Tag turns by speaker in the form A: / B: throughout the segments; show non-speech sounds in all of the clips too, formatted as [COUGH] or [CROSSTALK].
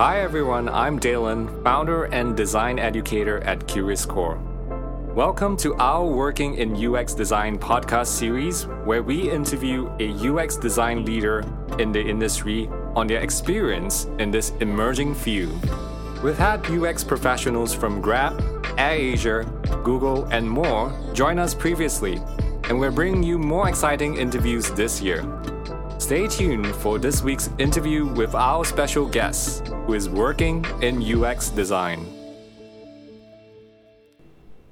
A: Hi everyone, I'm Dalen, founder and design educator at Curious Core. Welcome to our Working in UX Design podcast series, where we interview a UX design leader in the industry on their experience in this emerging field. We've had UX professionals from Grab, AirAsia, Google, and more join us previously, and we're bringing you more exciting interviews this year. Stay tuned for this week's interview with our special guest, who is working in UX design.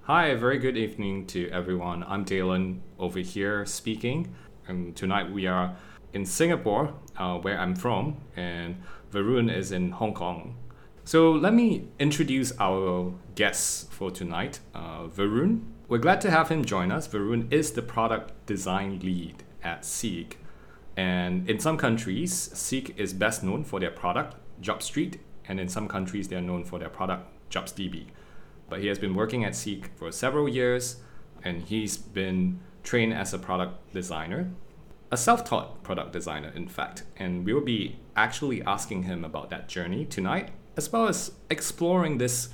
A: Hi, very good evening to everyone. I'm Dalen over here speaking. And tonight we are in Singapore, uh, where I'm from, and Varun is in Hong Kong. So let me introduce our guest for tonight, uh, Varun. We're glad to have him join us. Varun is the product design lead at Seek. And in some countries, Seek is best known for their product, JobStreet, and in some countries, they are known for their product, JobsDB. But he has been working at Seek for several years, and he's been trained as a product designer, a self taught product designer, in fact. And we will be actually asking him about that journey tonight, as well as exploring this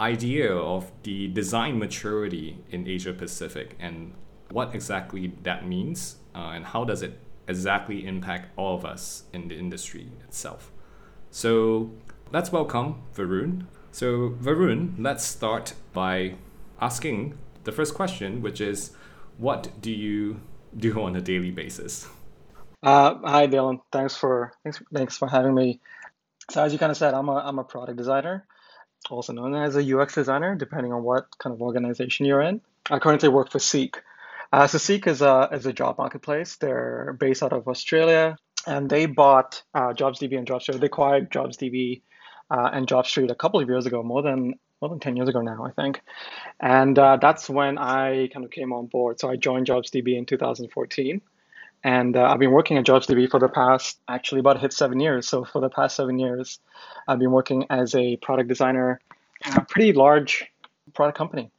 A: idea of the design maturity in Asia Pacific and what exactly that means uh, and how does it exactly impact all of us in the industry itself. So let's welcome Varun. So, Varun, let's start by asking the first question, which is what do you do on a daily basis?
B: Uh, hi, Dylan. Thanks for thanks, thanks for having me. So, as you kind of said, I'm a I'm a product designer, also known as a UX designer, depending on what kind of organization you're in. I currently work for Seek, uh, so Seek is a, is a job marketplace. They're based out of Australia, and they bought uh, JobsDB and JobStreet. They acquired JobsDB uh, and JobStreet a couple of years ago, more than more than 10 years ago now, I think. And uh, that's when I kind of came on board. So I joined JobsDB in 2014. And uh, I've been working at JobsDB for the past, actually about hit seven years. So for the past seven years, I've been working as a product designer in a pretty large product company.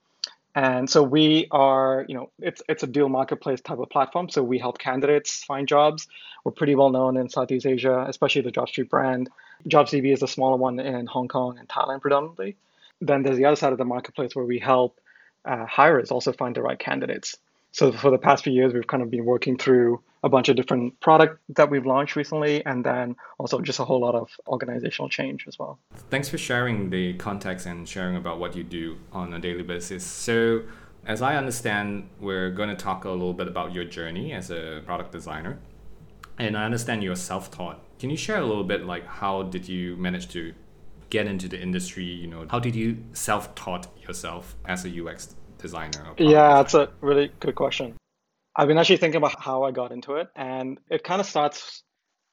B: And so we are, you know, it's it's a deal marketplace type of platform. So we help candidates find jobs. We're pretty well known in Southeast Asia, especially the JobStreet brand. JobsDB is a smaller one in Hong Kong and Thailand predominantly. Then there's the other side of the marketplace where we help uh, hirers also find the right candidates. So for the past few years, we've kind of been working through a bunch of different product that we've launched recently, and then also just a whole lot of organizational change as well.
A: Thanks for sharing the context and sharing about what you do on a daily basis. So, as I understand, we're going to talk a little bit about your journey as a product designer. And I understand you're self-taught. Can you share a little bit like how did you manage to get into the industry? You know, how did you self-taught yourself as a UX designer?
B: Yeah, that's a really good question. I've been actually thinking about how I got into it, and it kind of starts.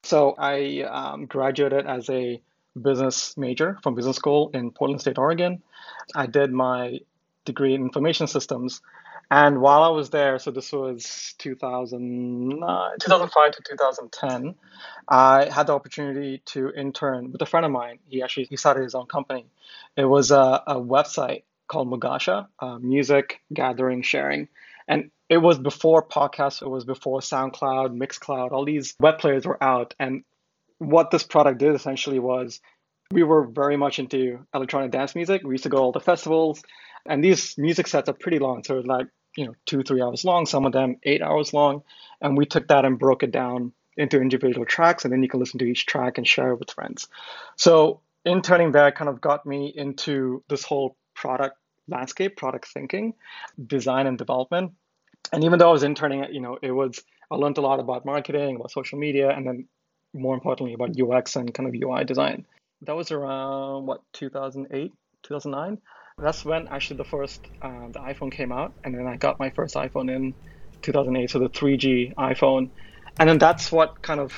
B: So I um, graduated as a business major from business school in Portland State, Oregon. I did my degree in information systems, and while I was there, so this was 2009, 2005 to 2010, I had the opportunity to intern with a friend of mine. He actually he started his own company. It was a, a website called Mugasha, uh, music gathering sharing, and it was before podcasts, it was before SoundCloud, Mixcloud, all these web players were out. And what this product did essentially was we were very much into electronic dance music. We used to go to all the festivals, and these music sets are pretty long. So like, you know, two, three hours long, some of them eight hours long. And we took that and broke it down into individual tracks, and then you can listen to each track and share it with friends. So interning there kind of got me into this whole product landscape, product thinking, design and development and even though I was interning, you know, it was I learned a lot about marketing, about social media, and then more importantly about UX and kind of UI design. That was around what 2008, 2009. That's when actually the first uh, the iPhone came out, and then I got my first iPhone in 2008, so the 3G iPhone, and then that's what kind of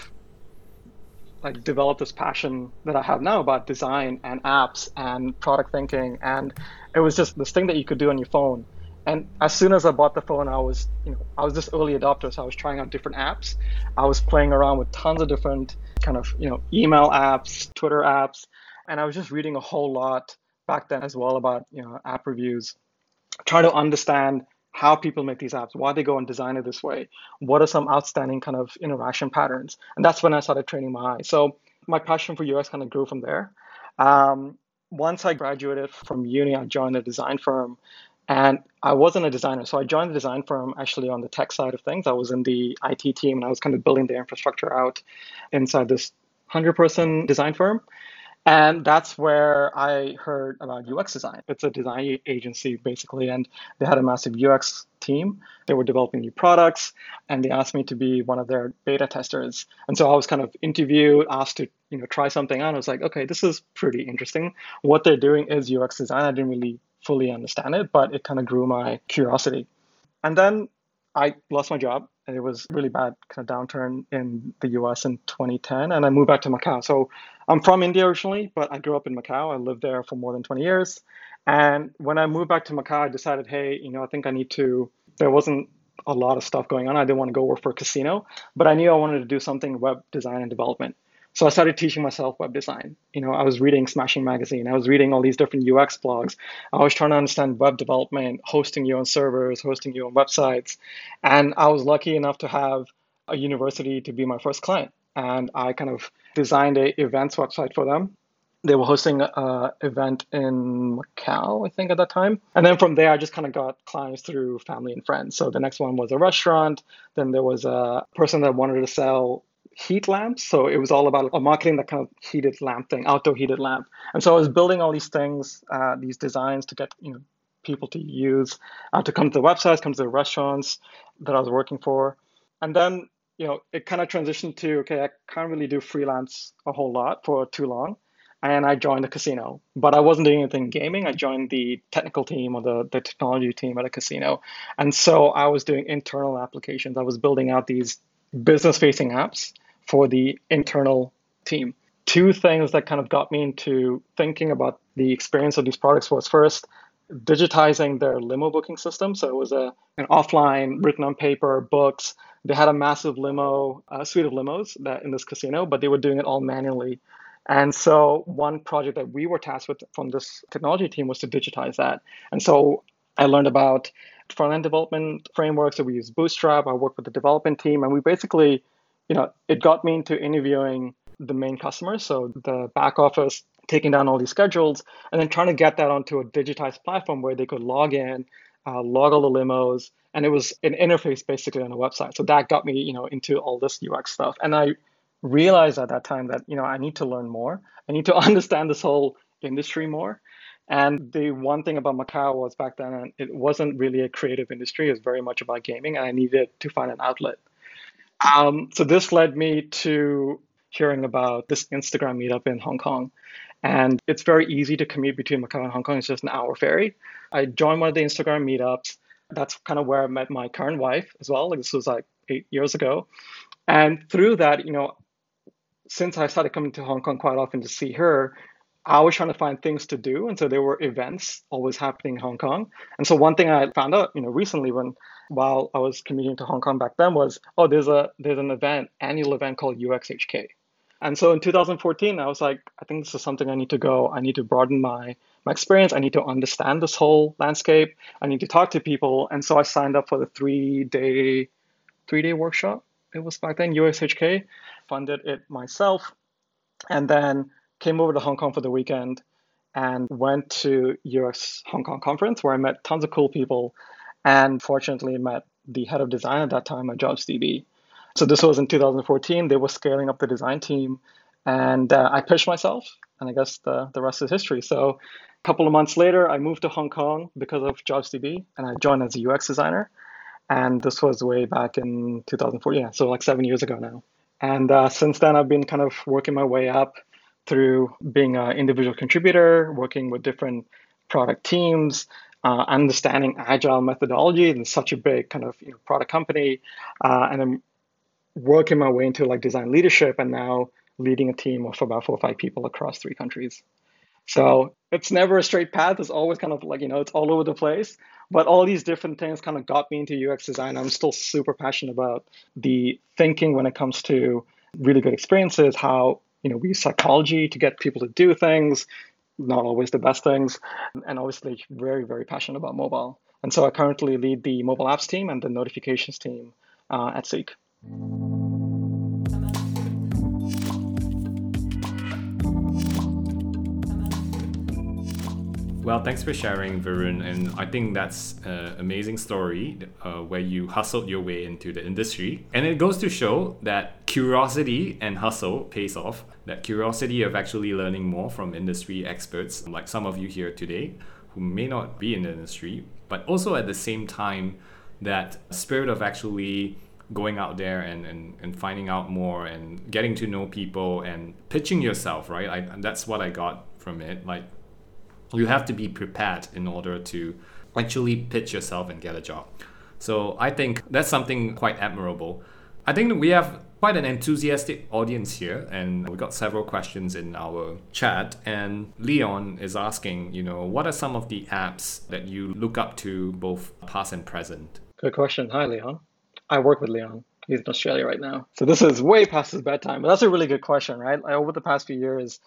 B: like developed this passion that I have now about design and apps and product thinking, and it was just this thing that you could do on your phone. And as soon as I bought the phone, I was, you know, I was this early adopter, so I was trying out different apps. I was playing around with tons of different kind of, you know, email apps, Twitter apps, and I was just reading a whole lot back then as well about, you know, app reviews, trying to understand how people make these apps, why they go and design it this way, what are some outstanding kind of interaction patterns, and that's when I started training my eye. So my passion for UX kind of grew from there. Um, once I graduated from uni, I joined a design firm and I wasn't a designer. So I joined the design firm actually on the tech side of things. I was in the IT team and I was kind of building the infrastructure out inside this 100 person design firm. And that's where I heard about UX design. It's a design agency basically, and they had a massive UX team. They were developing new products, and they asked me to be one of their beta testers. And so I was kind of interviewed, asked to you know try something out. I was like, okay, this is pretty interesting. What they're doing is UX design. I didn't really fully understand it, but it kind of grew my curiosity. And then I lost my job it was really bad kind of downturn in the US in 2010 and I moved back to Macau. So I'm from India originally, but I grew up in Macau. I lived there for more than 20 years. And when I moved back to Macau, I decided, hey, you know, I think I need to there wasn't a lot of stuff going on. I didn't want to go work for a casino, but I knew I wanted to do something web design and development. So I started teaching myself web design. You know, I was reading Smashing Magazine. I was reading all these different UX blogs. I was trying to understand web development, hosting your own servers, hosting your own websites. And I was lucky enough to have a university to be my first client. And I kind of designed a events website for them. They were hosting an event in Macau, I think, at that time. And then from there, I just kind of got clients through family and friends. So the next one was a restaurant. Then there was a person that wanted to sell heat lamps. So it was all about marketing that kind of heated lamp thing, outdoor heated lamp. And so I was building all these things, uh, these designs to get you know people to use, uh, to come to the websites, come to the restaurants that I was working for, and then you know it kind of transitioned to okay, I can't really do freelance a whole lot for too long. And I joined the casino, but I wasn't doing anything gaming. I joined the technical team or the, the technology team at a casino. And so I was doing internal applications. I was building out these business facing apps for the internal team. Two things that kind of got me into thinking about the experience of these products was first, digitizing their limo booking system. So it was a an offline, written on paper, books. They had a massive limo, a suite of limos that in this casino, but they were doing it all manually. And so one project that we were tasked with from this technology team was to digitize that. And so I learned about front end development frameworks. So we use Bootstrap. I worked with the development team, and we basically you know, it got me into interviewing the main customers, so the back office, taking down all these schedules, and then trying to get that onto a digitized platform where they could log in, uh, log all the limos, and it was an interface basically on a website. So that got me, you know, into all this UX stuff, and I realized at that time that you know I need to learn more. I need to [LAUGHS] understand this whole industry more. And the one thing about Macau was back then, it wasn't really a creative industry. It was very much about gaming, and I needed to find an outlet. Um, so this led me to hearing about this Instagram meetup in Hong Kong. And it's very easy to commute between Macau and Hong Kong. It's just an hour ferry. I joined one of the Instagram meetups. That's kind of where I met my current wife as well. Like this was like eight years ago. And through that, you know, since I started coming to Hong Kong quite often to see her, I was trying to find things to do. And so there were events always happening in Hong Kong. And so one thing I found out, you know, recently when while I was commuting to Hong Kong back then was, oh, there's a there's an event, annual event called UXHK. And so in 2014, I was like, I think this is something I need to go. I need to broaden my my experience. I need to understand this whole landscape. I need to talk to people. And so I signed up for the three day three day workshop. It was back then UXHK. Funded it myself, and then came over to Hong Kong for the weekend and went to UX Hong Kong conference where I met tons of cool people and fortunately met the head of design at that time at JobsDB. So this was in 2014. They were scaling up the design team, and uh, I pitched myself, and I guess the, the rest is history. So a couple of months later, I moved to Hong Kong because of JobsDB, and I joined as a UX designer. And this was way back in 2014, yeah, so like seven years ago now. And uh, since then, I've been kind of working my way up through being an individual contributor, working with different product teams, uh, understanding agile methodology in such a big kind of you know, product company, uh, and then working my way into like design leadership, and now leading a team of about four or five people across three countries. So it's never a straight path. It's always kind of like you know it's all over the place. But all these different things kind of got me into UX design. I'm still super passionate about the thinking when it comes to really good experiences, how you know we use psychology to get people to do things, not always the best things, and obviously very, very passionate about mobile. And so I currently lead the mobile apps team and the notifications team uh, at Seek.
A: Well, thanks for sharing, Varun. And I think that's an amazing story uh, where you hustled your way into the industry. And it goes to show that curiosity and hustle pays off. That curiosity of actually learning more from industry experts, like some of you here today, who may not be in the industry, but also at the same time, that spirit of actually going out there and, and, and finding out more and getting to know people and pitching yourself, right? I, that's what I got from it. Like you have to be prepared in order to actually pitch yourself and get a job. So I think that's something quite admirable. I think we have quite an enthusiastic audience here, and we got several questions in our chat. And Leon is asking, you know, what are some of the apps that you look up to, both past and present?
B: Good question. Hi, Leon. I work with Leon. He's in Australia right now. So this is way past his bedtime, but that's a really good question, right? Over the past few years,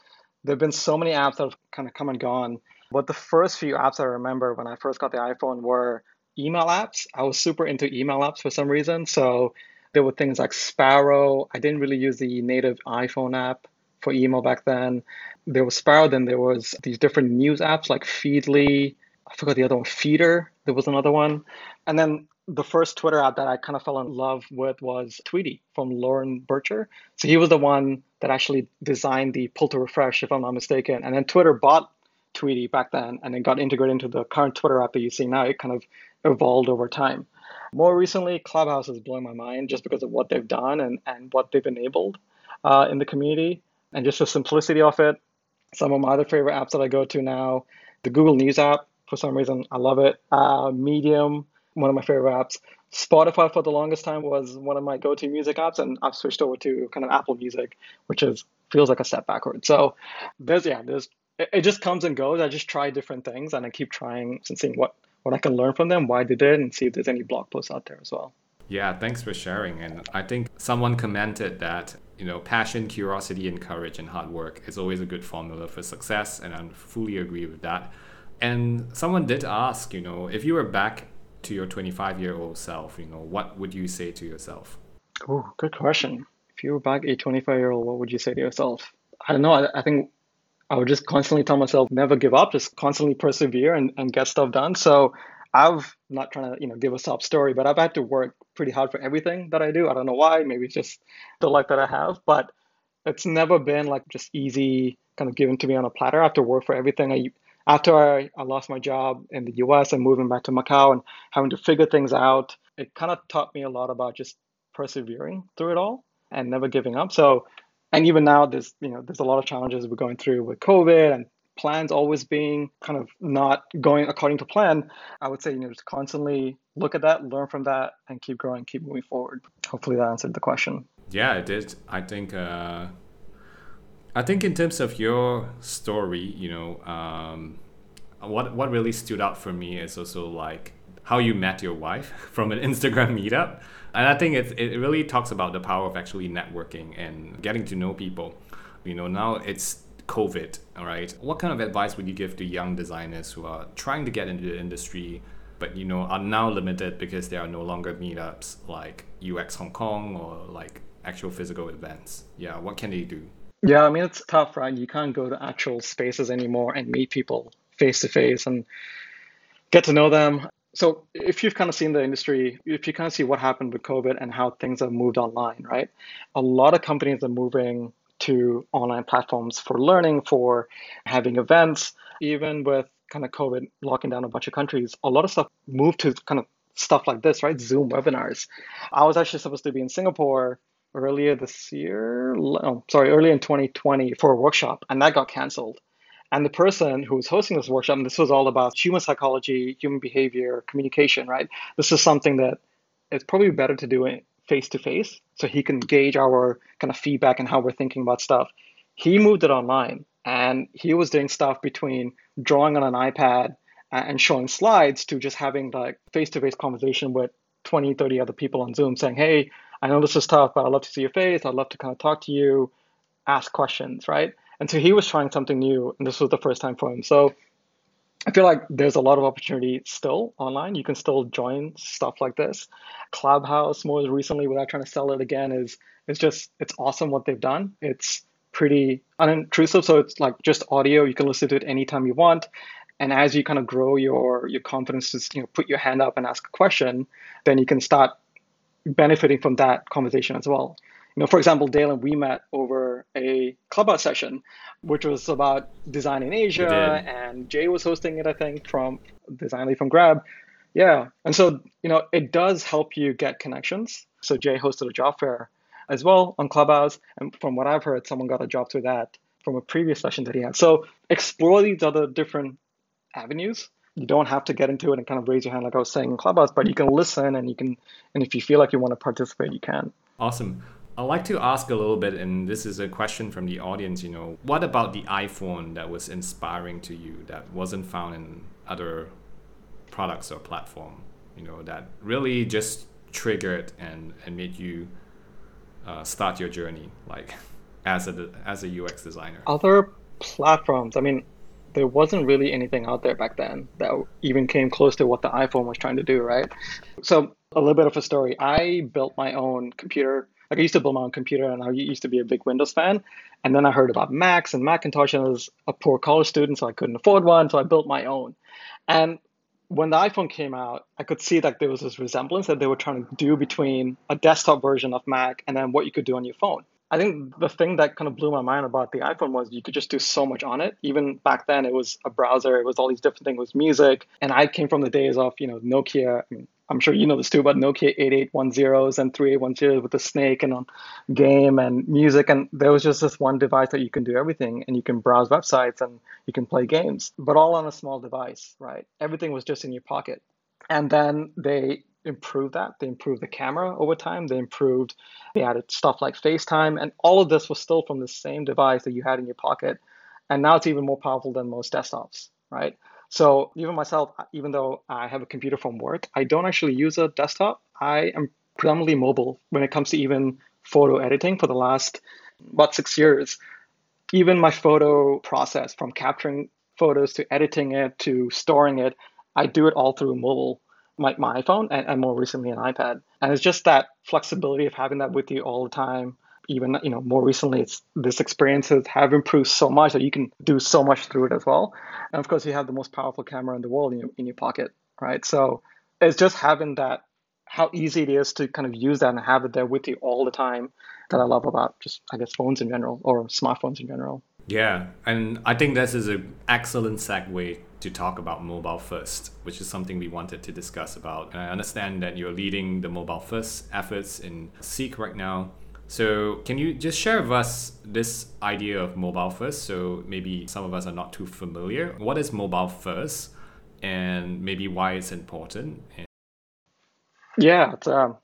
B: there have been so many apps that have kind of come and gone. But the first few apps I remember when I first got the iPhone were email apps. I was super into email apps for some reason. So there were things like Sparrow. I didn't really use the native iPhone app for email back then. There was Sparrow, then there was these different news apps like Feedly. I forgot the other one, Feeder. There was another one. And then the first Twitter app that I kind of fell in love with was Tweetie from Loren Brichter. So he was the one that actually designed the pull to refresh, if I'm not mistaken. And then Twitter bought Tweetie back then and then got integrated into the current Twitter app that you see now. It kind of evolved over time. More recently, Clubhouse has blown my mind just because of what they've done and, and what they've enabled uh, in the community and just the simplicity of it. Some of my other favorite apps that I go to now, the Google News app, for some reason, I love it. Uh, Medium, one of my favorite apps. Spotify for the longest time was one of my go-to music apps, and I've switched over to kind of Apple Music, which is feels like a step backward. So there's yeah, there's it, just comes and goes. I just try different things, and I keep trying and seeing what what I can learn from them, why they did, and see if there's any blog posts out there as well.
A: Yeah, thanks for sharing. And I think someone commented that you know passion, curiosity, and courage and hard work is always a good formula for success, and I fully agree with that. And someone did ask, you know, if you were back to your 25 year old self, you know, what would you say to yourself?
B: Oh, good question. If you were back a 25 year old, what would you say to yourself? I don't know. I, I, think I would just constantly tell myself, never give up, just constantly persevere and, and get stuff done. So I've not trying to, you know, give a sob story, but I've had to work pretty hard for everything that I do. I don't know why. Maybe it's just the life that I have, but it's never been like just easy kind of given to me on a platter. I have to work for everything. I after I, I lost my job in the US and moving back to Macau and having to figure things out, it kind of taught me a lot about just persevering through it all and never giving up. So, and even now, there's you know there's a lot of challenges we're going through with COVID and plans always being kind of not going according to plan. I would say you know just constantly look at that, learn from that, and keep growing, keep moving forward. Hopefully that answered the question.
A: Yeah, it did. I think. Uh I think in terms of your story, you know, um, what what really stood out for me is also like how you met your wife [LAUGHS] from an Instagram meetup, and I think it it really talks about the power of actually networking and getting to know people. You know, now it's COVID, all right. What kind of advice would you give to young designers who are trying to get into the industry? But you know are now limited because there are no longer meetups like UX Hong Kong or like actual physical events. Yeah, what can they do?
B: Yeah, I mean, it's tough, right? You can't go to actual spaces anymore and meet people face to face and get to know them. So, if you've kind of seen the industry, if you kind of see what happened with COVID and how things have moved online, right? A lot of companies are moving to online platforms for learning, for having events, even with kind of COVID locking down a bunch of countries, a lot of stuff moved to kind of stuff like this, right? Zoom webinars. I was actually supposed to be in Singapore earlier this year, oh, sorry, earlier in 2020 for a workshop, and that got canceled. And the person who was hosting this workshop, and this was all about human psychology, human behavior, communication, right? This is something that it's probably better to do it face to face so he can gauge our kind of feedback and how we're thinking about stuff. He moved it online and he was doing stuff between drawing on an iPad and showing slides to just having like face to face conversation with 20, 30 other people on Zoom saying, hey, I know this is tough, but I'd love to see your face. I'd love to kind of talk to you, ask questions, right? And so he was trying something new, and this was the first time for him. So I feel like there's a lot of opportunity still online. You can still join stuff like this. Clubhouse, more recently, without trying to sell it again, is it's just it's awesome what they've done. It's pretty unintrusive, so it's like just audio. You can listen to it anytime you want. And as you kind of grow your your confidence to you know put your hand up and ask a question, then you can start benefiting from that conversation as well. You know, for example, Dale and we met over a clubhouse session, which was about design in Asia, and Jay was hosting it, I think, from Designly from Grab. Yeah, and so you know, it does help you get connections. So Jay hosted a job fair as well on Clubhouse, and from what I've heard, someone got a job through that from a previous session that he had. So explore these other different avenues you don't have to get into it and kind of raise your hand like I was saying in Clubhouse, but you can listen and you can, and if you feel like you want to participate, you can.
A: Awesome. I'd like to ask a little bit, and this is a question from the audience. You know, what about the iPhone that was inspiring to you that wasn't found in other products or platform? You know, that really just triggered and and made you uh, start your journey, like [LAUGHS] as a as a UX designer.
B: Other platforms. I mean, there wasn't really anything out there back then that even came close to what the iPhone was trying to do, right? So a little bit of a story. I built my own computer. Like I used to build my own computer, and I used to be a big Windows fan. And then I heard about Macs and Macintosh, and I was a poor college student, so I couldn't afford one, so I built my own. And when the iPhone came out, I could see that there was this resemblance that they were trying to do between a desktop version of Mac and then what you could do on your phone. I think the thing that kind of blew my mind about the iPhone was you could just do so much on it. Even back then, it was a browser, it was all these different things, it was music. And I came from the days of, you know, Nokia. I mean, I'm sure you know this too, but Nokia 8810s and 3810s with the snake and on game and music. And there was just this one device that you can do everything and you can browse websites and you can play games, but all on a small device, right? Everything was just in your pocket. And then they improved that. They improved the camera over time. They improved, they added stuff like FaceTime. And all of this was still from the same device that you had in your pocket. And now it's even more powerful than most desktops, right? So even myself, uh, even though I have a computer from work, I don't actually use a desktop. I am predominantly mobile when it comes to even photo editing for the last about six years. Even my photo process from capturing photos to editing it to storing it, I do it all through mobile my, my iPhone and, and more recently an iPad. And it's just that flexibility of having that with you all the time. Even you know more recently, it's this experiences have improved so much that you can do so much through it as well. And of course, you have the most powerful camera in the world in your in your pocket, right? So it's just having that how easy it is to kind of use that and have it there with you all the time that I love about just I guess phones in general or smartphones in general.
A: Yeah, and I think this is an excellent segue to talk about mobile first, which is something we wanted to discuss about. And I understand that you're leading the mobile first efforts in Seek right now. So, can you just share with us this idea of mobile first? So, maybe some of us are not too familiar. What is mobile first, and maybe why it's important?
B: Yeah, it's um,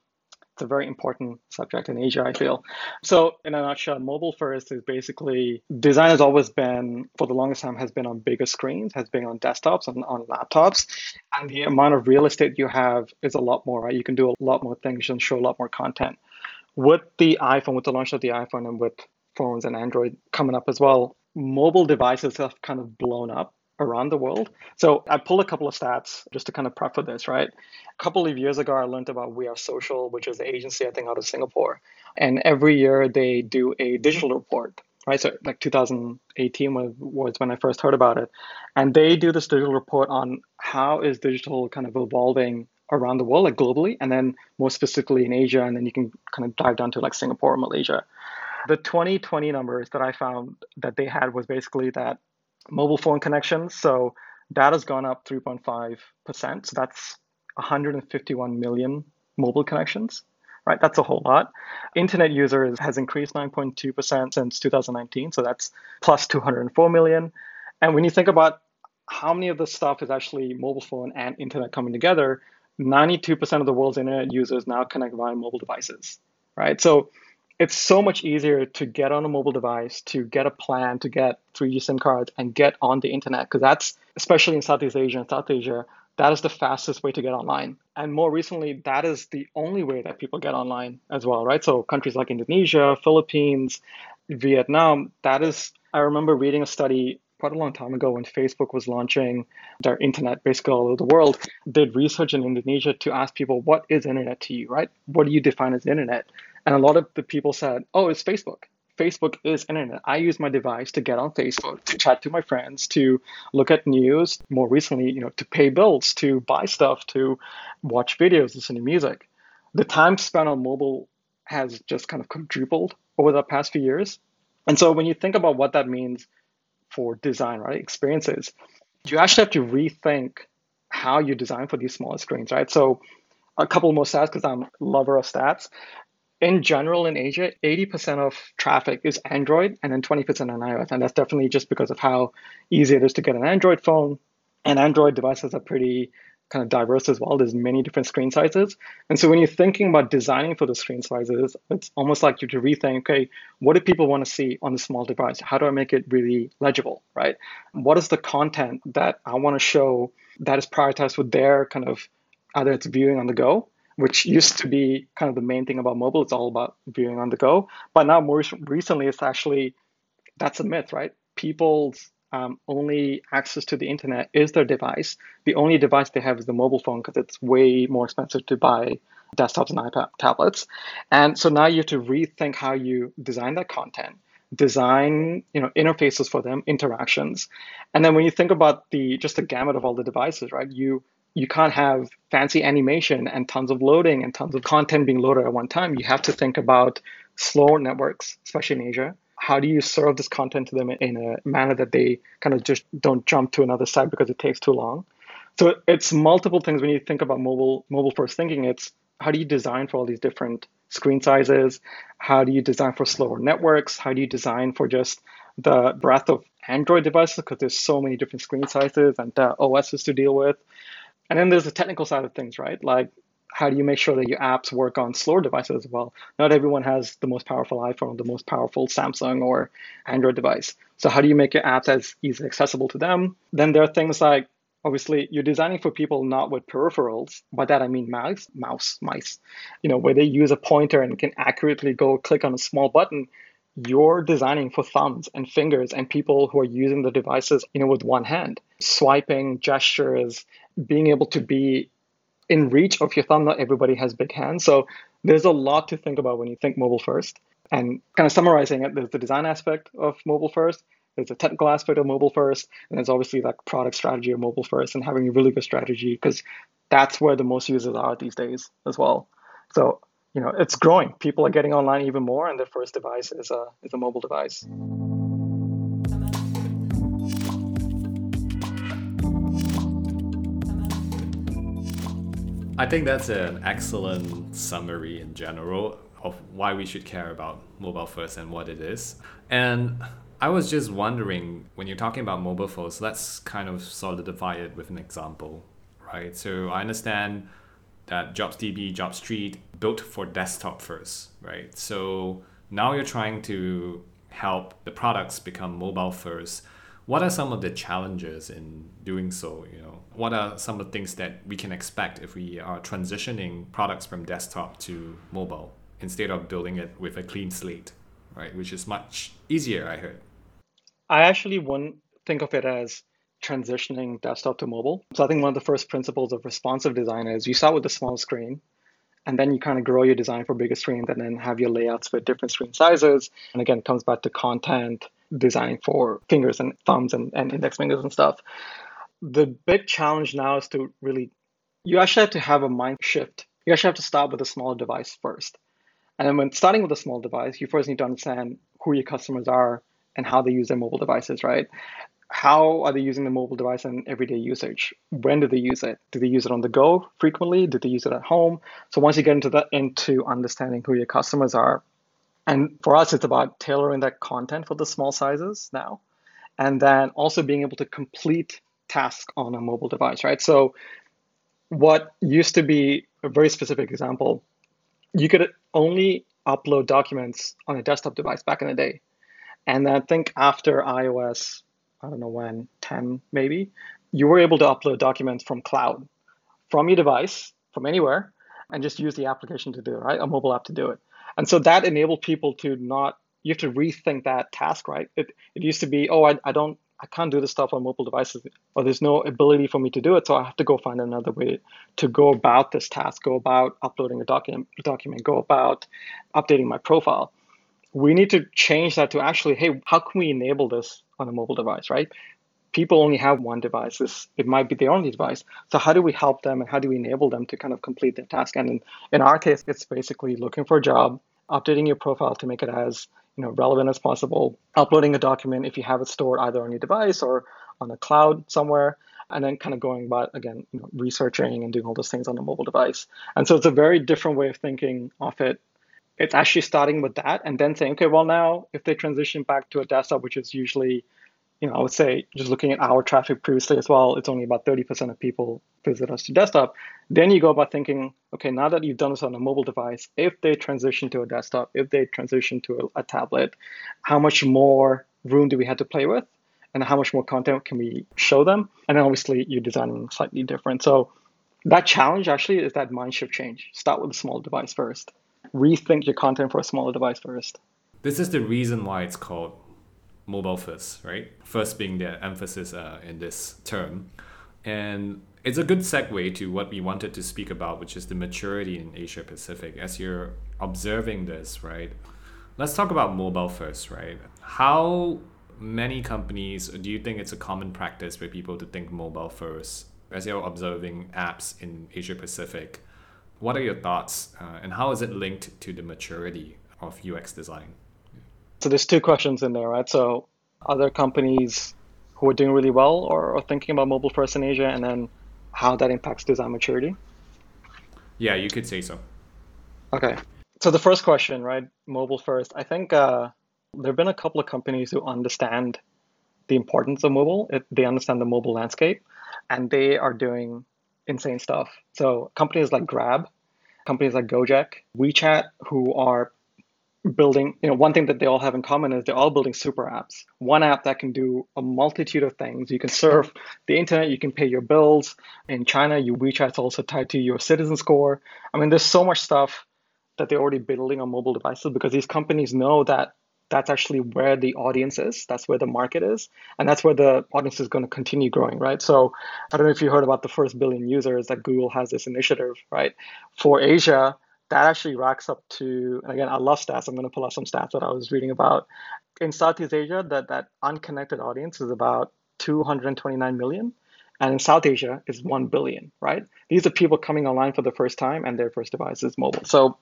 B: it's a very important subject in Asia, I feel. So, in a nutshell, mobile first is basically design has always been, for the longest time, has been on bigger screens, has been on desktops, and on laptops. And the amount of real estate you have is a lot more, right? You can do a lot more things and show a lot more content. With the iPhone, with the launch of the iPhone, and with phones and Android coming up as well, mobile devices have kind of blown up around the world. So I pulled a couple of stats just to kind of prep for this, right? A couple of years ago, I learned about We Are Social, which is the agency, I think, out of Singapore. And every year they do a digital report, right? So like 2018 was, was when I first heard about it. And they do this digital report on how is digital kind of evolving around the world, like globally, and then more specifically in Asia. And then you can kind of dive down to like Singapore Malaysia. The 2020 numbers that I found that they had was basically that mobile phone connections. So that has gone up 3.5%. So that's 151 million mobile connections, right? That's a whole lot. Internet users has increased 9.2% since 2019. So that's plus 204 million. And when you think about how many of this stuff is actually mobile phone and internet coming together, 92% of the world's internet users now connect via mobile devices, right? So it's so much easier to get on a mobile device, to get a plan, to get 3G SIM cards, and get on the internet because that's especially in Southeast Asia and South Asia, that is the fastest way to get online. And more recently, that is the only way that people get online as well, right? So countries like Indonesia, Philippines, Vietnam, that is. I remember reading a study quite a long time ago when Facebook was launching their internet basically all over the world, did research in Indonesia to ask people, what is internet to you, right? What do you define as internet? And a lot of the people said, oh, it's Facebook. Facebook is internet. I use my device to get on Facebook, to chat to my friends, to look at news, more recently, you know, to pay bills, to buy stuff, to watch videos, listen to music. The time spent on mobile has just kind of quadrupled over the past few years. And so when you think about what that means for design, right, experiences, you actually have to rethink how you design for these smaller screens, right? So a couple more stats because I'm a lover of stats in general in Asia, 80% of traffic is Android and then 20% on iOS. And that's definitely just because of how easy it is to get an Android phone. And Android devices are pretty kind of diverse as well. There's many different screen sizes. And so when you're thinking about designing for the screen sizes, it's almost like you have to rethink, okay, what do people want to see on the small device? How do I make it really legible, right? What is the content that I want to show that is prioritized with their kind of either it's viewing on the go which used to be kind of the main thing about mobile. It's all about viewing on the go. But now, more recently, it's actually that's a myth, right? People's um, only access to the internet is their device. The only device they have is the mobile phone because it's way more expensive to buy desktops and iPad tablets. And so now you have to rethink how you design that content design you know interfaces for them interactions and then when you think about the just the gamut of all the devices right you you can't have fancy animation and tons of loading and tons of content being loaded at one time. You have to think about slower networks, especially in Asia. How do you serve this content to them in a manner that they kind of just don't jump to another site because it takes too long? So it's multiple things when you think about mobile mobile first thinking. It's how do you design for all these different screen sizes? How do you design for slower networks? How do you design for just the breadth of Android devices because there's so many different screen sizes and uh, OSs to deal with? And then there's the technical side of things, right? Like how do you make sure that your apps work on slower devices as well? Not everyone has the most powerful iPhone, the most powerful Samsung or Android device. So how do you make your apps as easily accessible to them? Then there are things like obviously you're designing for people not with peripherals. By that I mean mouse, mouse, mice. You know, where they use a pointer and can accurately go click on a small button. You're designing for thumbs and fingers and people who are using the devices, you know, with one hand. Swiping, gestures, being able to be in reach of your thumb. Not everybody has big hands. So there's a lot to think about when you think mobile first. And kind of summarizing it, there's the design aspect of mobile first, there's a technical aspect of mobile first, and there's obviously like product strategy of mobile first and having a really good strategy because that's where the most users are these days as well. So, you know, it's growing. People are getting online even more, and their first device is a, is a mobile device.
A: I think that's an excellent summary in general of why we should care about mobile first and what it is. And I was just wondering when you're talking about mobile first, let's kind of solidify it with an example, right? So I understand that JobsDB, JobStreet built for desktop first, right? So now you're trying to help the products become mobile first. What are some of the challenges in doing so? You know, what are some of the things that we can expect if we are transitioning products from desktop to mobile instead of building it with a clean slate, right? Which is much easier, I heard.
B: I actually wouldn't think of it as transitioning desktop to mobile. So I think one of the first principles of responsive design is you start with a small screen and then you kind of grow your design for bigger screens and then have your layouts for different screen sizes. And again, it comes back to content, designing for fingers and thumbs and, and index fingers and stuff the big challenge now is to really, you actually have to have a mind shift. You actually have to start with a small device first. And then when starting with a small device, you first need to understand who your customers are and how they use their mobile devices, right? How are they using the mobile device in everyday usage? When do they use it? Do they use it on the go frequently? Do they use it at home? So once you get into that, into understanding who your customers are, and for us, it's about tailoring that content for the small sizes now, and then also being able to complete tasks on a mobile device, right? So what used to be a very specific example, you could only upload documents on a desktop device back in the day. And I think after iOS, I don't know when, 10 maybe, you were able to upload documents from cloud, from your device, from anywhere, and just use the application to do it, right? A mobile app to do it. And so that enabled people to not, you have to rethink that task, right? It, it used to be, oh, I, I don't I can't do this stuff on mobile devices, or there's no ability for me to do it. So I have to go find another way to go about this task, go about uploading a document, document, go about updating my profile. we need to change that to actually, hey, how can we enable this on a mobile device, right? People only have one device. It might be their only device. So how do we help them and how do we enable them to kind of complete their task? And in, in our case, it's basically looking for a job, updating your profile to make it as you know relevant as possible, uploading a document if you have it stored either on your device or on a cloud somewhere, and then kind of going about again you know, researching and doing all those things on a mobile device. And so it's a very different way of thinking of it it's actually starting with that and then saying, okay, well, now if they transition back to a desktop, which is usually, you know, I would say just looking at our traffic previously as well, it's only about 30% of people visit us to desktop. Then you go about thinking, okay, now that you've done this on a mobile device, if they transition to a desktop, if they transition to a, a tablet, how much more room do we have to play with? And how much more content can we show them? And then obviously you're designing slightly different. So that challenge actually is that mind shift change. Start with a small device first rethink your content for a smaller device first.
A: This is the reason why it's called mobile first, right? First being the emphasis uh, in this term. And it's a good segue to what we wanted to speak about, which is the maturity in Asia Pacific. As you're observing this, right? Let's talk about mobile first, right? How many companies do you think it's a common practice for people to think mobile first as you're observing apps in Asia Pacific? What are your thoughts, uh, and how is it linked to the maturity of UX design?
B: So there's two questions in there, right? So other companies who are doing really well or are thinking about mobile first in Asia, and then how that impacts design maturity?
A: Yeah, you could say so.
B: Okay. So the first question, right? Mobile first. I think uh, there have been a couple of companies who understand the importance of mobile. It, they understand the mobile landscape, and they are doing insane stuff. So companies like Grab, companies like Gojek, WeChat, who are building, you know, one thing that they all have in common is they're all building super apps. One app that can do a multitude of things. You can surf the internet, you can pay your bills. In China, your WeChat's also tied to your citizen score. I mean, there's so much stuff that they're already building on mobile devices because these companies know that that's actually where the audience is. That's where the market is. And that's where the audience is going to continue growing, right? So I don't know if you heard about the first billion users that Google has this initiative, right? For Asia, that actually racks up to, and again, I love stats. I'm going to pull out some stats that I was reading about. In Southeast Asia, that, that unconnected audience is about 229 million. And in South Asia is 1 billion, right? These are people coming online for the first time and their first device is mobile. So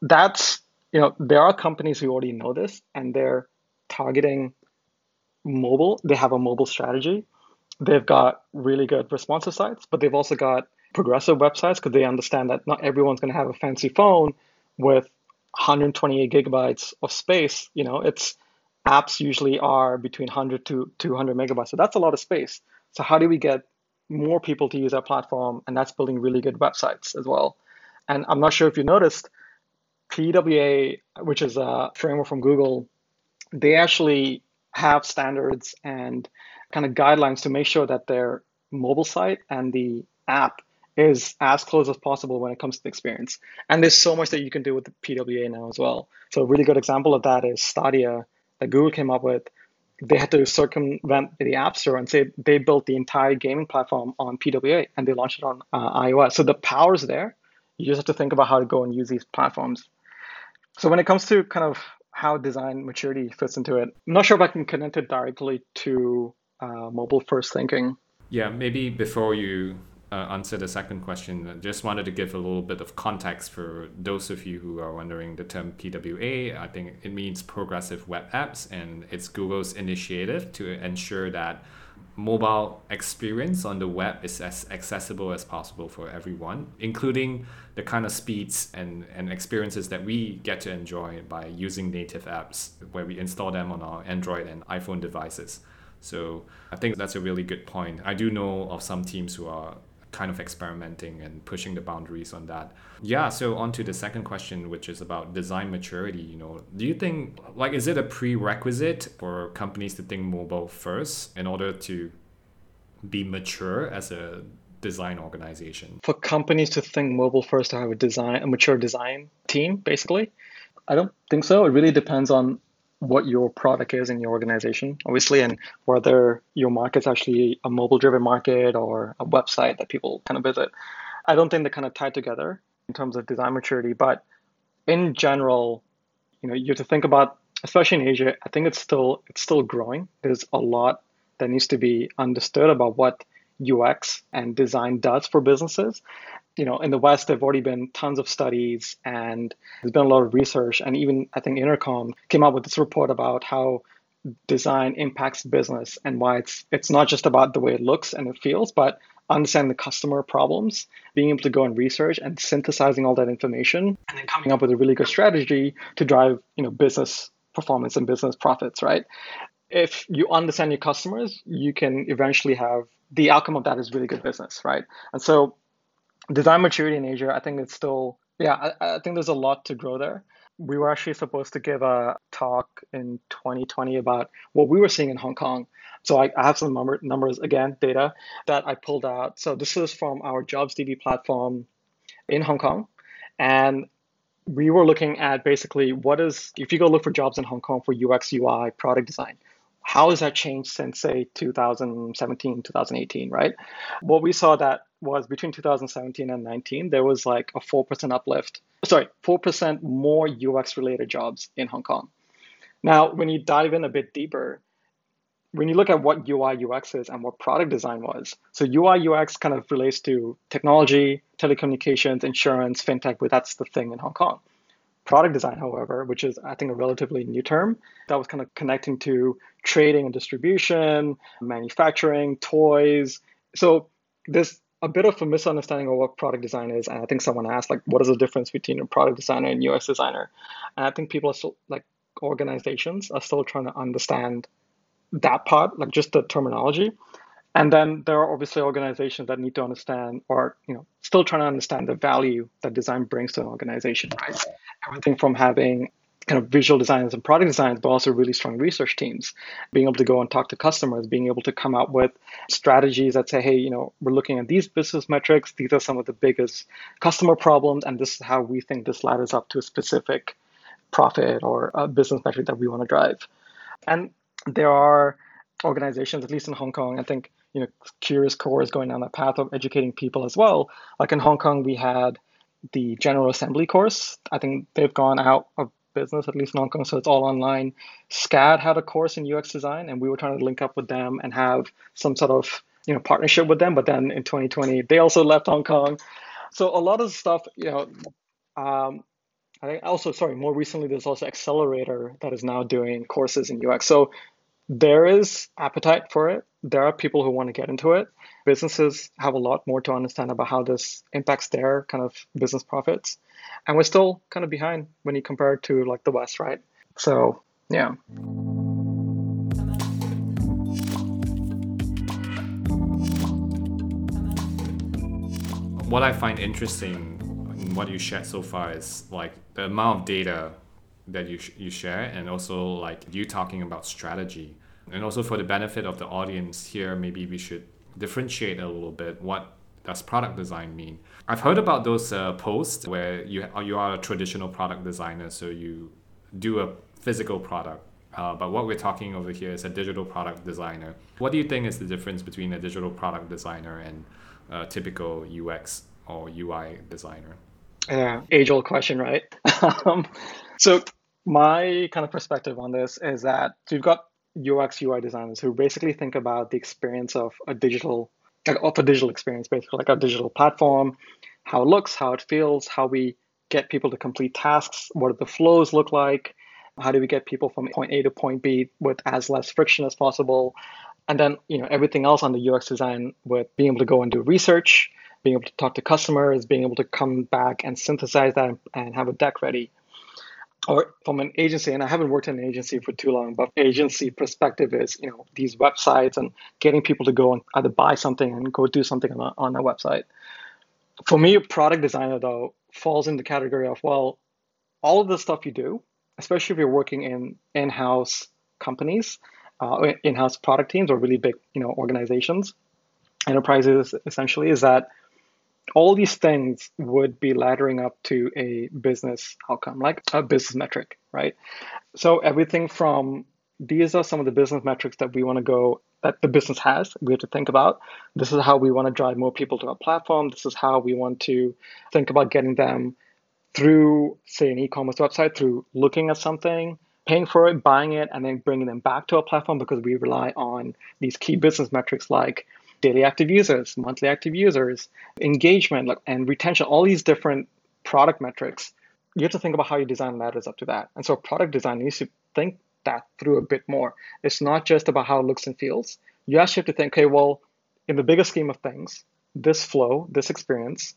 B: that's you know, there are companies who already know this and they're targeting mobile. They have a mobile strategy. They've got really good responsive sites, but they've also got progressive websites because they understand that not everyone's going to have a fancy phone with 128 gigabytes of space. You know, it's apps usually are between 100 to 200 megabytes. So that's a lot of space. So how do we get more people to use our platform? And that's building really good websites as well. And I'm not sure if you noticed, PWA, which is a framework from Google, they actually have standards and kind of guidelines to make sure that their mobile site and the app is as close as possible when it comes to the experience. And there's so much that you can do with the PWA now as well. So a really good example of that is Stadia that Google came up with. They had to circumvent the App Store and say they built the entire gaming platform on PWA and they launched it on uh, iOS. So the power's there. You just have to think about how to go and use these platforms. So when it comes to kind of how design maturity fits into it, I'm not sure if I can connect it directly to uh, mobile first thinking.
A: Yeah, maybe before you uh, answer the second question, I just wanted to give a little bit of context for those of you who are wondering the term PWA. I think it means progressive web apps, and it's Google's initiative to ensure that mobile experience on the web is as accessible as possible for everyone, including the kind of speeds and, and experiences that we get to enjoy by using native apps where we install them on our Android and iPhone devices. So I think that's a really good point. I do know of some teams who are kind of experimenting and pushing the boundaries on that. Yeah, so on to the second question, which is about design maturity. You know, do you think like is it a prerequisite for companies to think mobile first in order to be mature as a design organization?
B: For companies to think mobile first to have a design a mature design team, basically? I don't think so. It really depends on what your product is in your organization, obviously, and whether your market's actually a mobile driven market or a website that people kind of visit. I don't think they're kind of tied together in terms of design maturity, but in general, you know, you have to think about especially in Asia, I think it's still it's still growing. There's a lot that needs to be understood about what UX and design does for businesses. You know, in the West, there've already been tons of studies and there's been a lot of research. And even I think Intercom came out with this report about how design impacts business and why it's it's not just about the way it looks and it feels, but understanding the customer problems, being able to go and research and synthesizing all that information, and then coming up with a really good strategy to drive, you know, business performance and business profits, right? If you understand your customers, you can eventually have the outcome of that is really good business, right? And so design maturity in Asia, I think it's still, yeah, I, I think there's a lot to grow there. We were actually supposed to give a talk in 2020 about what we were seeing in Hong Kong. So I, I have some number, numbers again, data that I pulled out. So this is from our JobsDB platform in Hong Kong. And we were looking at basically what is, if you go look for jobs in Hong Kong for UX, UI, product design, how has that changed since say 2017 2018 right? What we saw that was between 2017 and 19 there was like a 4% uplift. Sorry 4% more ux related jobs in hong kong. Now when you dive in a bit deeper when you look at what ui ux is and what product design was so ui ux kind of relates to technology telecommunications insurance fintech but that's the thing in hong kong Product design, however, which is, I think, a relatively new term, that was kind of connecting to trading and distribution, manufacturing, toys. So there's a bit of a misunderstanding of what product design is. And I think someone asked, like, what is the difference between a product designer and UX designer? And I think people are still, like, organizations are still trying to understand that part, like just the terminology. And then there are obviously organizations that need to understand or, you know, still trying to understand the value that design brings to an organization, right? Everything from having kind of visual designers and product designers, but also really strong research teams, being able to go and talk to customers, being able to come out with strategies that say, hey, you know, we're looking at these business metrics. These are some of the biggest customer problems, and this is how we think this ladders up to a specific profit or a business metric that we want to drive. And there are organizations, at least in Hong Kong, I think you know, Curious Core is going down that path of educating people as well. Like in Hong Kong, we had the General Assembly course. I think they've gone out of business, at least in Hong Kong, so it's all online. SCAD had a course in UX design, and we were trying to link up with them and have some sort of you know partnership with them. But then in 2020, they also left Hong Kong. So a lot of stuff, you know, um, I think also sorry, more recently there's also Accelerator that is now doing courses in UX. So there is appetite for it. There are people who want to get into it. Businesses have a lot more to understand about how this impacts their kind of business profits. And we're still kind of behind when you compare it to like the West, right? So, yeah.
A: What I find interesting in what you shared so far is like the amount of data that you, sh- you share and also like you talking about strategy and also for the benefit of the audience here maybe we should differentiate a little bit. What does product design mean? I've heard about those uh, posts where you, you are a traditional product designer so you do a physical product. Uh, but what we're talking over here is a digital product designer. What do you think is the difference between a digital product designer and a typical ux or ui designer?
B: Yeah, age old question, right? [LAUGHS] um, so my kind of perspective on this is that you've got UX UI designers who basically think about the experience of a digital of a digital experience, basically like a digital platform, how it looks, how it feels, how we get people to complete tasks, what do the flows look like, how do we get people from point A to point B with as less friction as possible, and then you know everything else on the UX design with being able to go and do research, being able to talk to customers, being able to come back and synthesize that and have a deck ready or from an agency, and I haven't worked in an agency for too long, but agency perspective is, you know, these websites and getting people to go and either buy something and go do something on a, on a website. For me, a product designer though falls in the category of well, all of the stuff you do, especially if you're working in in-house companies, uh, in-house product teams or really big, you know, organizations, enterprises essentially, is that all these things would be laddering up to a business outcome, like a business metric, right? So everything from these are some of the business metrics that we want to go that the business has. We have to think about this is how we want to drive more people to our platform. This is how we want to think about getting them through, say, an e-commerce website through looking at something, paying for it, buying it, and then bringing them back to our platform because we rely on these key business metrics like daily active users, monthly active users, engagement, and retention, all these different product metrics. You have to think about how your design ladders up to that. And so product design needs to think that through a bit more. It's not just about how it looks and feels. You actually have to think, okay, well, in the bigger scheme of things, this flow, this experience,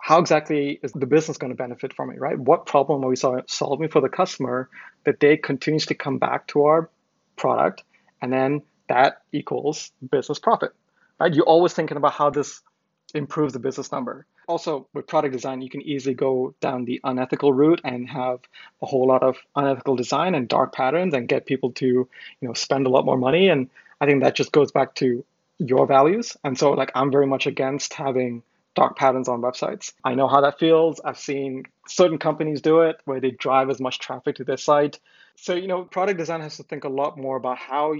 B: how exactly is the business going to benefit from it, right? What problem are we solving for the customer that they continuously come back to our product, and then that equals business profit, right? You're always thinking about how this improves the business number. Also, with product design, you can easily go down the unethical route and have a whole lot of unethical design and dark patterns and get people to, you know, spend a lot more money. And I think that just goes back to your values. And so, like, I'm very much against having dark patterns on websites. I know how that feels. I've seen certain companies do it where they drive as much traffic to their site. So, you know, product design has to think a lot more about how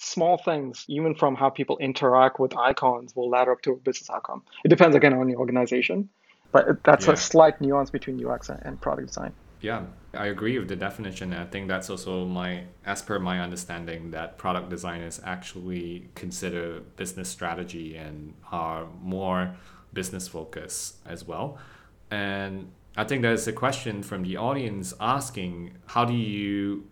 B: small things, even from how people interact with icons, will ladder up to a business outcome. It depends again on the organization, but that's yeah. a slight nuance between UX and product design.
A: Yeah, I agree with the definition. I think that's also my, as per my understanding, that product designers actually consider business strategy and are more business focused as well. And I think there's a question from the audience asking, how do you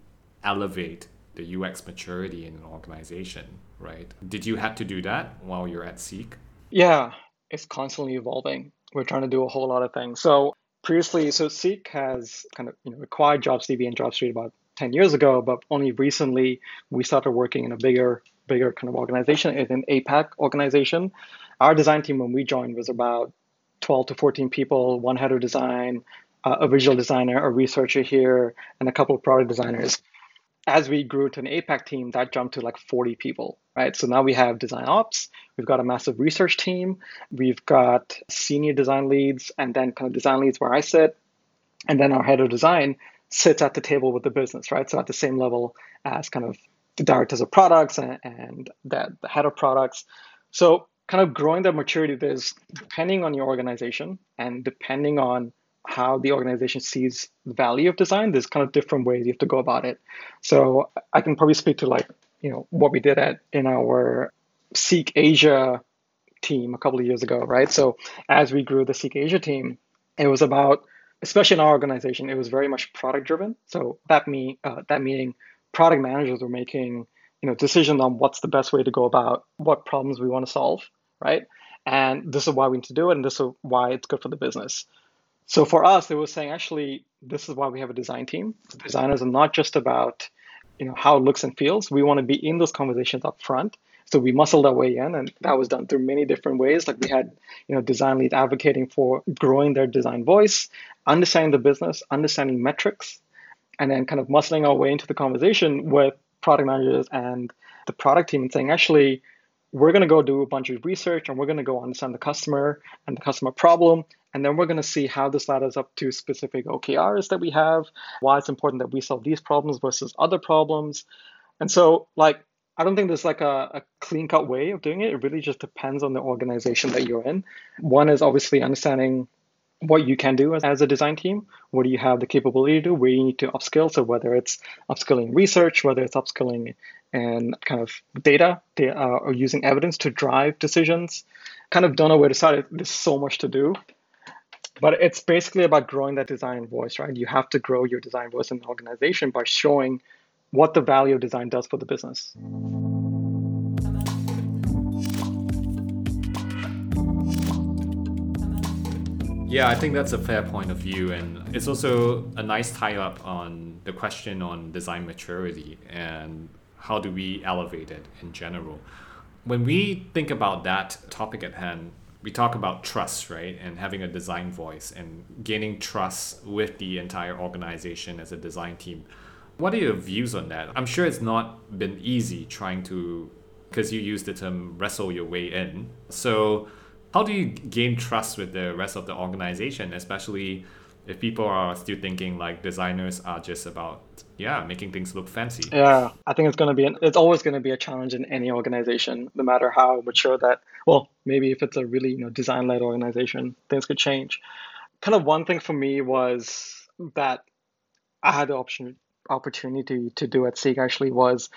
A: elevate the UX maturity in an organization, right? Did you have to do that while you're at Seek?
B: Yeah, it's constantly evolving. We're trying to do a whole lot of things. So previously, so Seek has kind of you know acquired JobsDB and JobStreet about 10 years ago, but only recently we started working in a bigger, bigger kind of organization, in an APAC organization. Our design team when we joined was about 12 to 14 people, one head of design, uh, a visual designer, a researcher here, and a couple of product designers as we grew to an APAC team, that jumped to like 40 people, right? So now we have design ops, we've got a massive research team, we've got senior design leads, and then kind of design leads where I sit, and then our head of design sits at the table with the business, right? So at the same level as kind of the directors of products and, and the, the head of products. So kind of growing that maturity is depending on your organization and depending on how the organization sees the value of design, there's kind of different ways you have to go about it. So I can probably speak to like, you know, what we did at in our Seek Asia team a couple of years ago, right? So as we grew the Seek Asia team, it was about, especially in our organization, it was very much product driven. So that me uh, that meaning product managers were making, you know, decisions on what's the best way to go about what problems we want to solve, right? And this is why we need to do it, and this is why it's good for the business. So for us, it was saying actually, this is why we have a design team. Designers are not just about you know how it looks and feels. We want to be in those conversations up front. So we muscled our way in, and that was done through many different ways. Like we had, you know, design leads advocating for growing their design voice, understanding the business, understanding metrics, and then kind of muscling our way into the conversation with product managers and the product team and saying, actually, we're going to go do a bunch of research and we're going to go understand the customer and the customer problem and then we're going to see how this ladders up to specific OKRs that we have, why it's important that we solve these problems versus other problems. And so, like, I don't think there's like a, a clean cut way of doing it. It really just depends on the organization that you're in. One is obviously understanding what you can do as, as a design team. What do you have the capability to do? Where you need to upskill. So whether it's upskilling research, whether it's upskilling and kind of data, data uh, or using evidence to drive decisions, kind of don't know where to start. There's so much to do. But it's basically about growing that design voice, right? You have to grow your design voice in the organization by showing what the value of design does for the business.
A: Yeah, I think that's a fair point of view, and it's also a nice tie up on the question on design maturity and how do we elevate it in general. When we think about that topic at hand, we talk about trust, right? And having a design voice and gaining trust with the entire organization as a design team. What are your views on that? I'm sure it's not been easy trying to, because you use the term wrestle your way in. So, how do you gain trust with the rest of the organization, especially if people are still thinking like designers are just about yeah making things look fancy?
B: Yeah i think it's going to be an, it's always going to be a challenge in any organization no matter how mature that well maybe if it's a really you know design led organization things could change. Kind of one thing for me was that i had the option opportunity to do at Seek actually was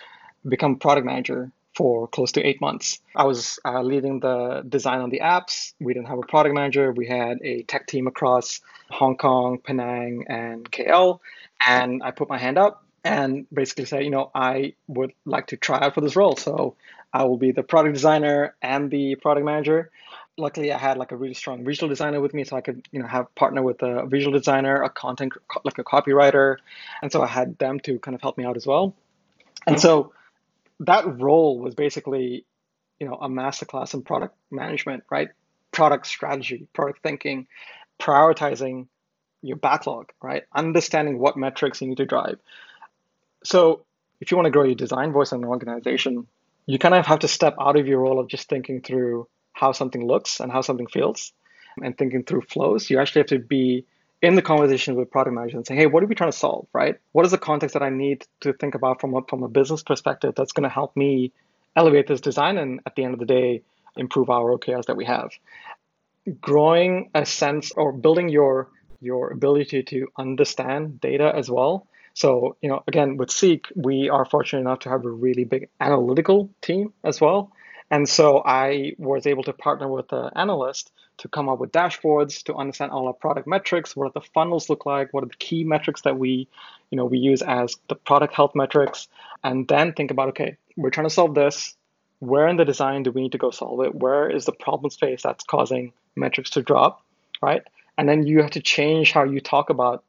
B: become product manager for close to eight months. I was uh, leading the design on the apps. We didn't have a product manager. We had a tech team across Hong Kong, Penang, and KL. And I put my hand up and basically said, you know, I would like to try out for this role. So I will be the product designer and the product manager. Luckily, I had like a really strong visual designer with me, so I could, you know, have partner with a visual designer, a content like a copywriter, and so I had them to kind of help me out as well. And so that role was basically, you know, a masterclass in product management, right? Product strategy, product thinking, prioritizing your backlog, right? Understanding what metrics you need to drive. So if you want to grow your design voice in an organization, you kind of have to step out of your role of just thinking through how something looks and how something feels and thinking through flows. You actually have to be in the conversation with product managers and say, hey, what are we trying to solve, right? What is the context that I need to think about from a, from a business perspective that's going to help me elevate this design and at the end of the day, improve our OKRs that we have? Growing a sense or building your your ability to understand data as well. So, you know, again, with Seek, we are fortunate enough to have a really big analytical team as well. And so I was able to partner with an analyst to come up with dashboards to understand all our product metrics. What do the funnels look like? What are the key metrics that we, you know, we use as the product health metrics? And then think about, okay, we're trying to solve this. Where in the design do we need to go solve it? Where is the problem space that's causing metrics to drop, right? And then you have to change how you talk about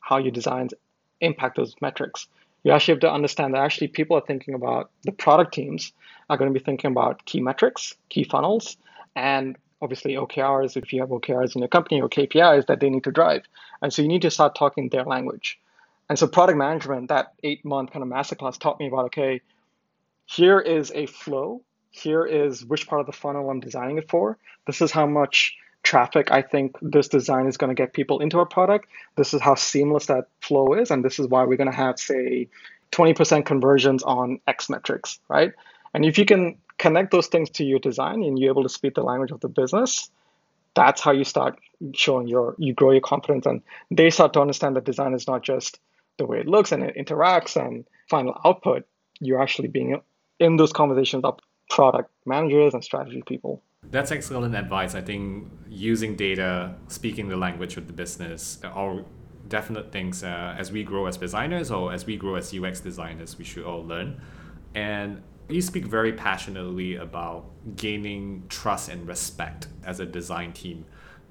B: how your designs impact those metrics. You actually have to understand that actually people are thinking about the product teams are going to be thinking about key metrics, key funnels, and obviously OKRs if you have OKRs in your company or KPIs that they need to drive. And so you need to start talking their language. And so product management, that eight month kind of masterclass taught me about okay, here is a flow. Here is which part of the funnel I'm designing it for. This is how much traffic I think this design is going to get people into our product. This is how seamless that flow is. And this is why we're going to have, say, 20% conversions on X metrics, right? And if you can connect those things to your design and you're able to speak the language of the business, that's how you start showing your, you grow your confidence and they start to understand that design is not just the way it looks and it interacts and final output. You're actually being in those conversations of product managers and strategy people.
A: That's excellent advice. I think using data, speaking the language of the business, are definite things uh, as we grow as designers or as we grow as UX designers, we should all learn. And you speak very passionately about gaining trust and respect as a design team.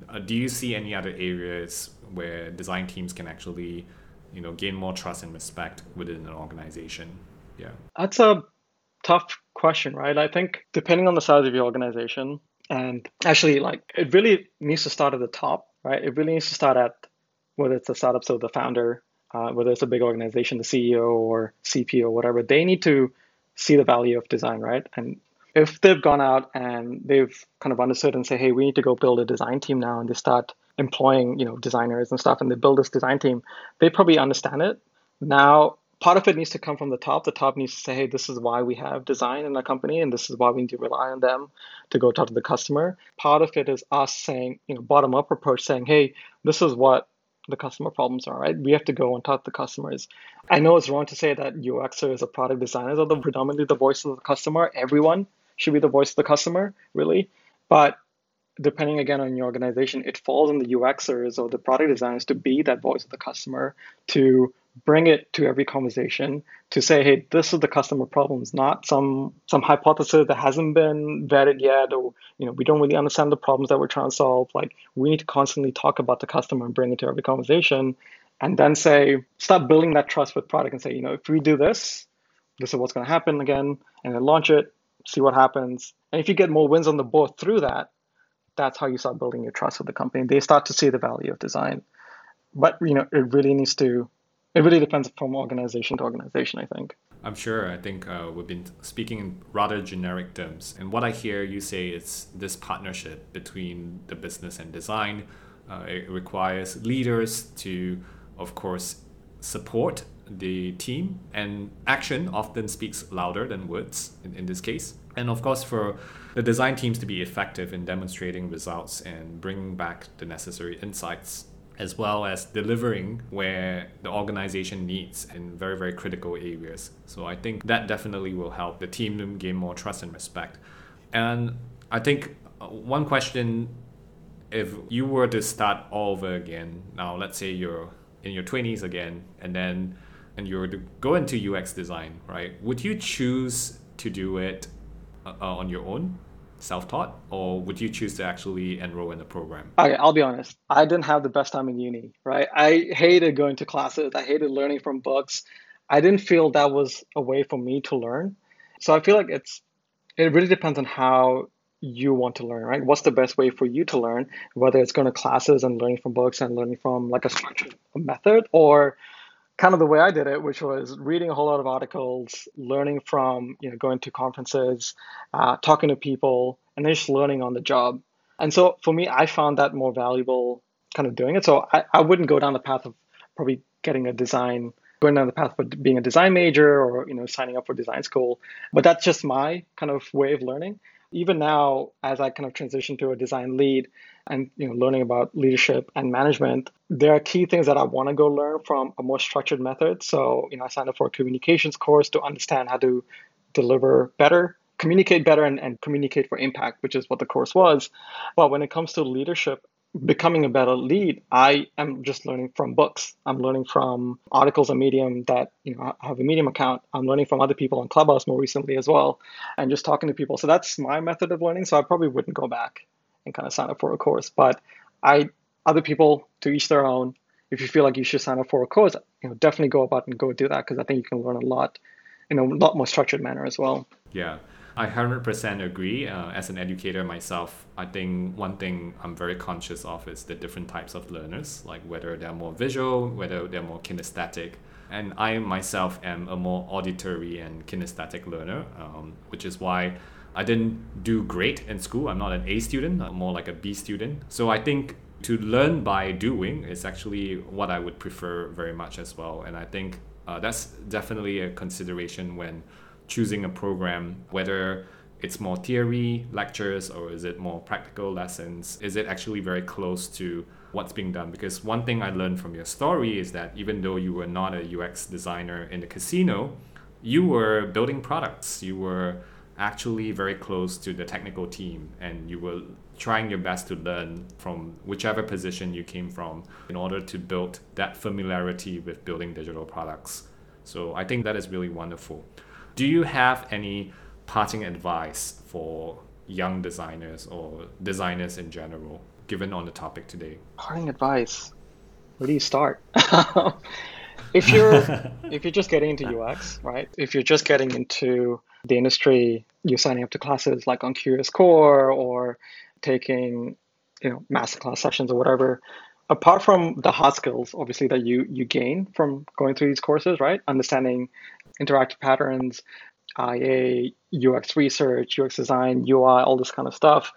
A: Uh, do you see any other areas where design teams can actually, you know, gain more trust and respect within an organization? Yeah.
B: That's a tough question, right? I think depending on the size of your organization, and actually, like, it really needs to start at the top, right? It really needs to start at whether it's a startup, so the founder, uh, whether it's a big organization, the CEO or CPO whatever, they need to see the value of design, right? And if they've gone out and they've kind of understood and say, hey, we need to go build a design team now, and they start employing, you know, designers and stuff, and they build this design team, they probably understand it. Now, part of it needs to come from the top. The top needs to say, hey, this is why we have design in our company, and this is why we need to rely on them to go talk to the customer. Part of it is us saying, you know, bottom up approach, saying, hey, this is what the customer problems are, right? We have to go and talk to the customers. I know it's wrong to say that UXers or product designers are the predominantly the voice of the customer. Everyone should be the voice of the customer, really. But depending again on your organization, it falls on the UXers or the product designers to be that voice of the customer, to bring it to every conversation to say, hey, this is the customer problems, not some some hypothesis that hasn't been vetted yet, or you know, we don't really understand the problems that we're trying to solve. Like we need to constantly talk about the customer and bring it to every conversation, and then say, start building that trust with product and say, you know, if we do this, this is what's going to happen again, and then launch it, see what happens, and if you get more wins on the board through that, that's how you start building your trust with the company. They start to see the value of design, but you know, it really needs to it really depends from organization to organization, I think.
A: I'm sure. I think uh, we've been speaking in rather generic terms. And what I hear you say is this partnership between the business and design. Uh, it requires leaders to, of course, support the team, and action often speaks louder than words in, in this case. And of course, for the design teams to be effective in demonstrating results and bringing back the necessary insights as well as delivering where the organization needs in very, very critical areas. So I think that definitely will help the team gain more trust and respect. And I think uh, one question if you were to start all over again, now let's say you're in your 20s again, and then and you were to go into UX design, right? Would you choose to do it uh, on your own self-taught or would you choose to actually enroll in the program?
B: Okay i'll be honest. I didn't have the best time in uni right? I hated going to classes. I hated learning from books. I didn't feel that was a way for me to learn. So i feel like it's it really depends on how you want to learn right? What's the best way for you to learn whether it's going to classes and learning from books and learning from like a structured method or kind of the way I did it, which was reading a whole lot of articles, learning from, you know, going to conferences, uh, talking to people, and then just learning on the job. And so for me, I found that more valuable kind of doing it. So I, I wouldn't go down the path of probably getting a design, going down the path of being a design major or, you know, signing up for design school. But that's just my kind of way of learning even now, as I kind of transition to a design lead and you know learning about leadership and management, there are key things that I want to go learn from a more structured method. So you know, I signed up for a communications course to understand how to deliver better, communicate better, and, and communicate for impact, which is what the course was. But when it comes to leadership, becoming a better lead, I am just learning from books. I'm learning from articles on Medium that, you know, I have a Medium account. I'm learning from other people on Clubhouse more recently as well, and just talking to people. So that's my method of learning. So I probably wouldn't go back and kind of sign up for a course. But I, other people to each their own. If you feel like you should sign up for a course, you know, definitely go about and go do that because I think you can learn a lot in a lot more structured manner as well.
A: Yeah. I 100% agree. Uh, as an educator myself, I think one thing I'm very conscious of is the different types of learners, like whether they're more visual, whether they're more kinesthetic. And I myself am a more auditory and kinesthetic learner, um, which is why I didn't do great in school. I'm not an A student, I'm more like a B student. So I think to learn by doing is actually what I would prefer very much as well. And I think uh, that's definitely a consideration when choosing a program, whether it's more theory lectures or is it more practical lessons? Is it actually very close to what's being done? Because one thing I learned from your story is that even though you were not a UX designer in the casino, you were building products. You were actually very close to the technical team and you were trying your best to learn from whichever position you came from in order to build that familiarity with building digital products. So I think that is really wonderful. Do you have any parting advice for young designers or designers in general, given on the topic today?
B: Parting advice. Where do you start? [LAUGHS] if you're if you're just getting into UX, right? If you're just getting into the industry, you're signing up to classes like on Curious Core or taking, you know, masterclass sessions or whatever. Apart from the hard skills, obviously that you you gain from going through these courses, right? Understanding interactive patterns, IA, UX research, UX design, UI, all this kind of stuff.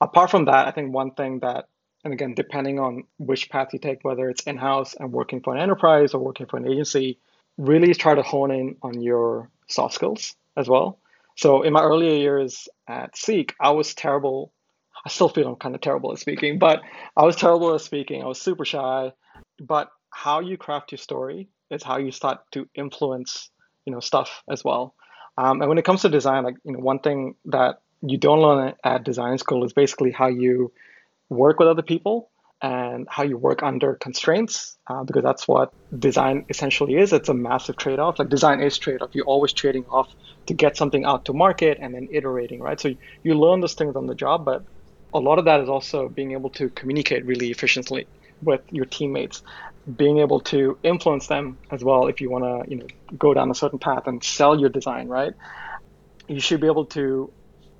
B: Apart from that, I think one thing that, and again, depending on which path you take, whether it's in house and working for an enterprise or working for an agency, really try to hone in on your soft skills as well. So in my earlier years at Seek, I was terrible. I still feel I'm kind of terrible at speaking, but I was terrible at speaking. I was super shy. But how you craft your story is how you start to influence you know stuff as well. Um, and when it comes to design, like you know, one thing that you don't learn at design school is basically how you work with other people and how you work under constraints, uh, because that's what design essentially is. It's a massive trade-off. Like design is trade-off. You're always trading off to get something out to market and then iterating, right? So you learn those things on the job, but a lot of that is also being able to communicate really efficiently with your teammates being able to influence them as well if you want to you know go down a certain path and sell your design right? You should be able to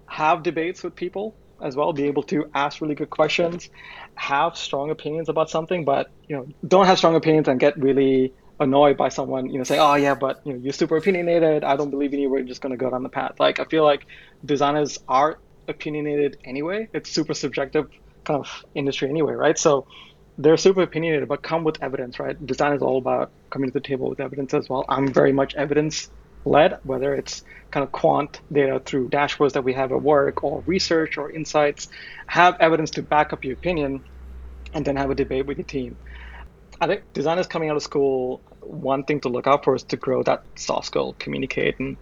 B: have debates with people as well be able to ask really good questions have strong opinions about something but you know don't have strong opinions and get really annoyed by someone you know say oh yeah but you know you're super opinionated. I don't believe in you. We're just going to go down the path. Like i feel like designers are opinionated anyway. It's super subjective kind of industry anyway right? So they're super opinionated, but come with evidence, right? Design is all about coming to the table with evidence as well. I'm very much evidence led, whether it's kind of quant data through dashboards that we have at work or research or insights. Have evidence to back up your opinion. and then have a debate with your team. I think designers coming out of school, one thing to look out for is to grow that soft skill, communicate, and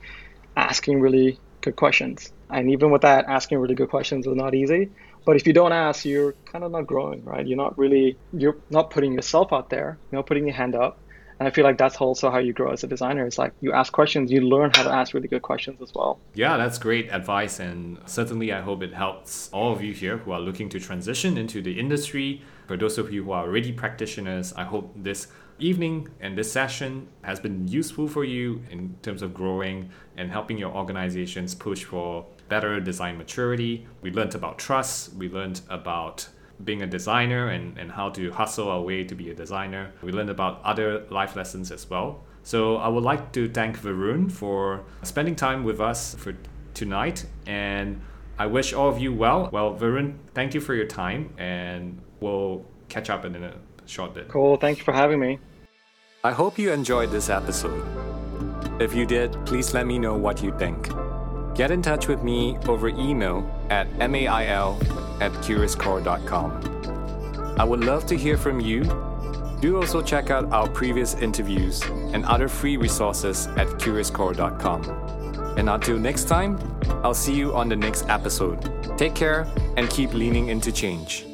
B: asking really good questions. And even with that, asking really good questions is not easy. But if you don't ask, you're kind of not growing, right? You're not really, you're not putting yourself out there, you're not putting your hand up. And I feel like that's also how you grow as a designer. It's like you ask questions, you learn how to ask really good questions as well.
A: Yeah, that's great advice. And certainly, I hope it helps all of you here who are looking to transition into the industry. For those of you who are already practitioners, I hope this evening and this session has been useful for you in terms of growing and helping your organizations push for better design maturity. We learned about trust, we learned about being a designer and, and how to hustle our way to be a designer. We learned about other life lessons as well. So I would like to thank Varun for spending time with us for tonight and I wish all of you well. Well, Varun, thank you for your time and we'll catch up in a short bit.
B: Cool. Thank you for having me.
A: I hope you enjoyed this episode. If you did, please let me know what you think. Get in touch with me over email at mail at curiouscore.com. I would love to hear from you. Do also check out our previous interviews and other free resources at curiouscore.com. And until next time, I'll see you on the next episode. Take care and keep leaning into change.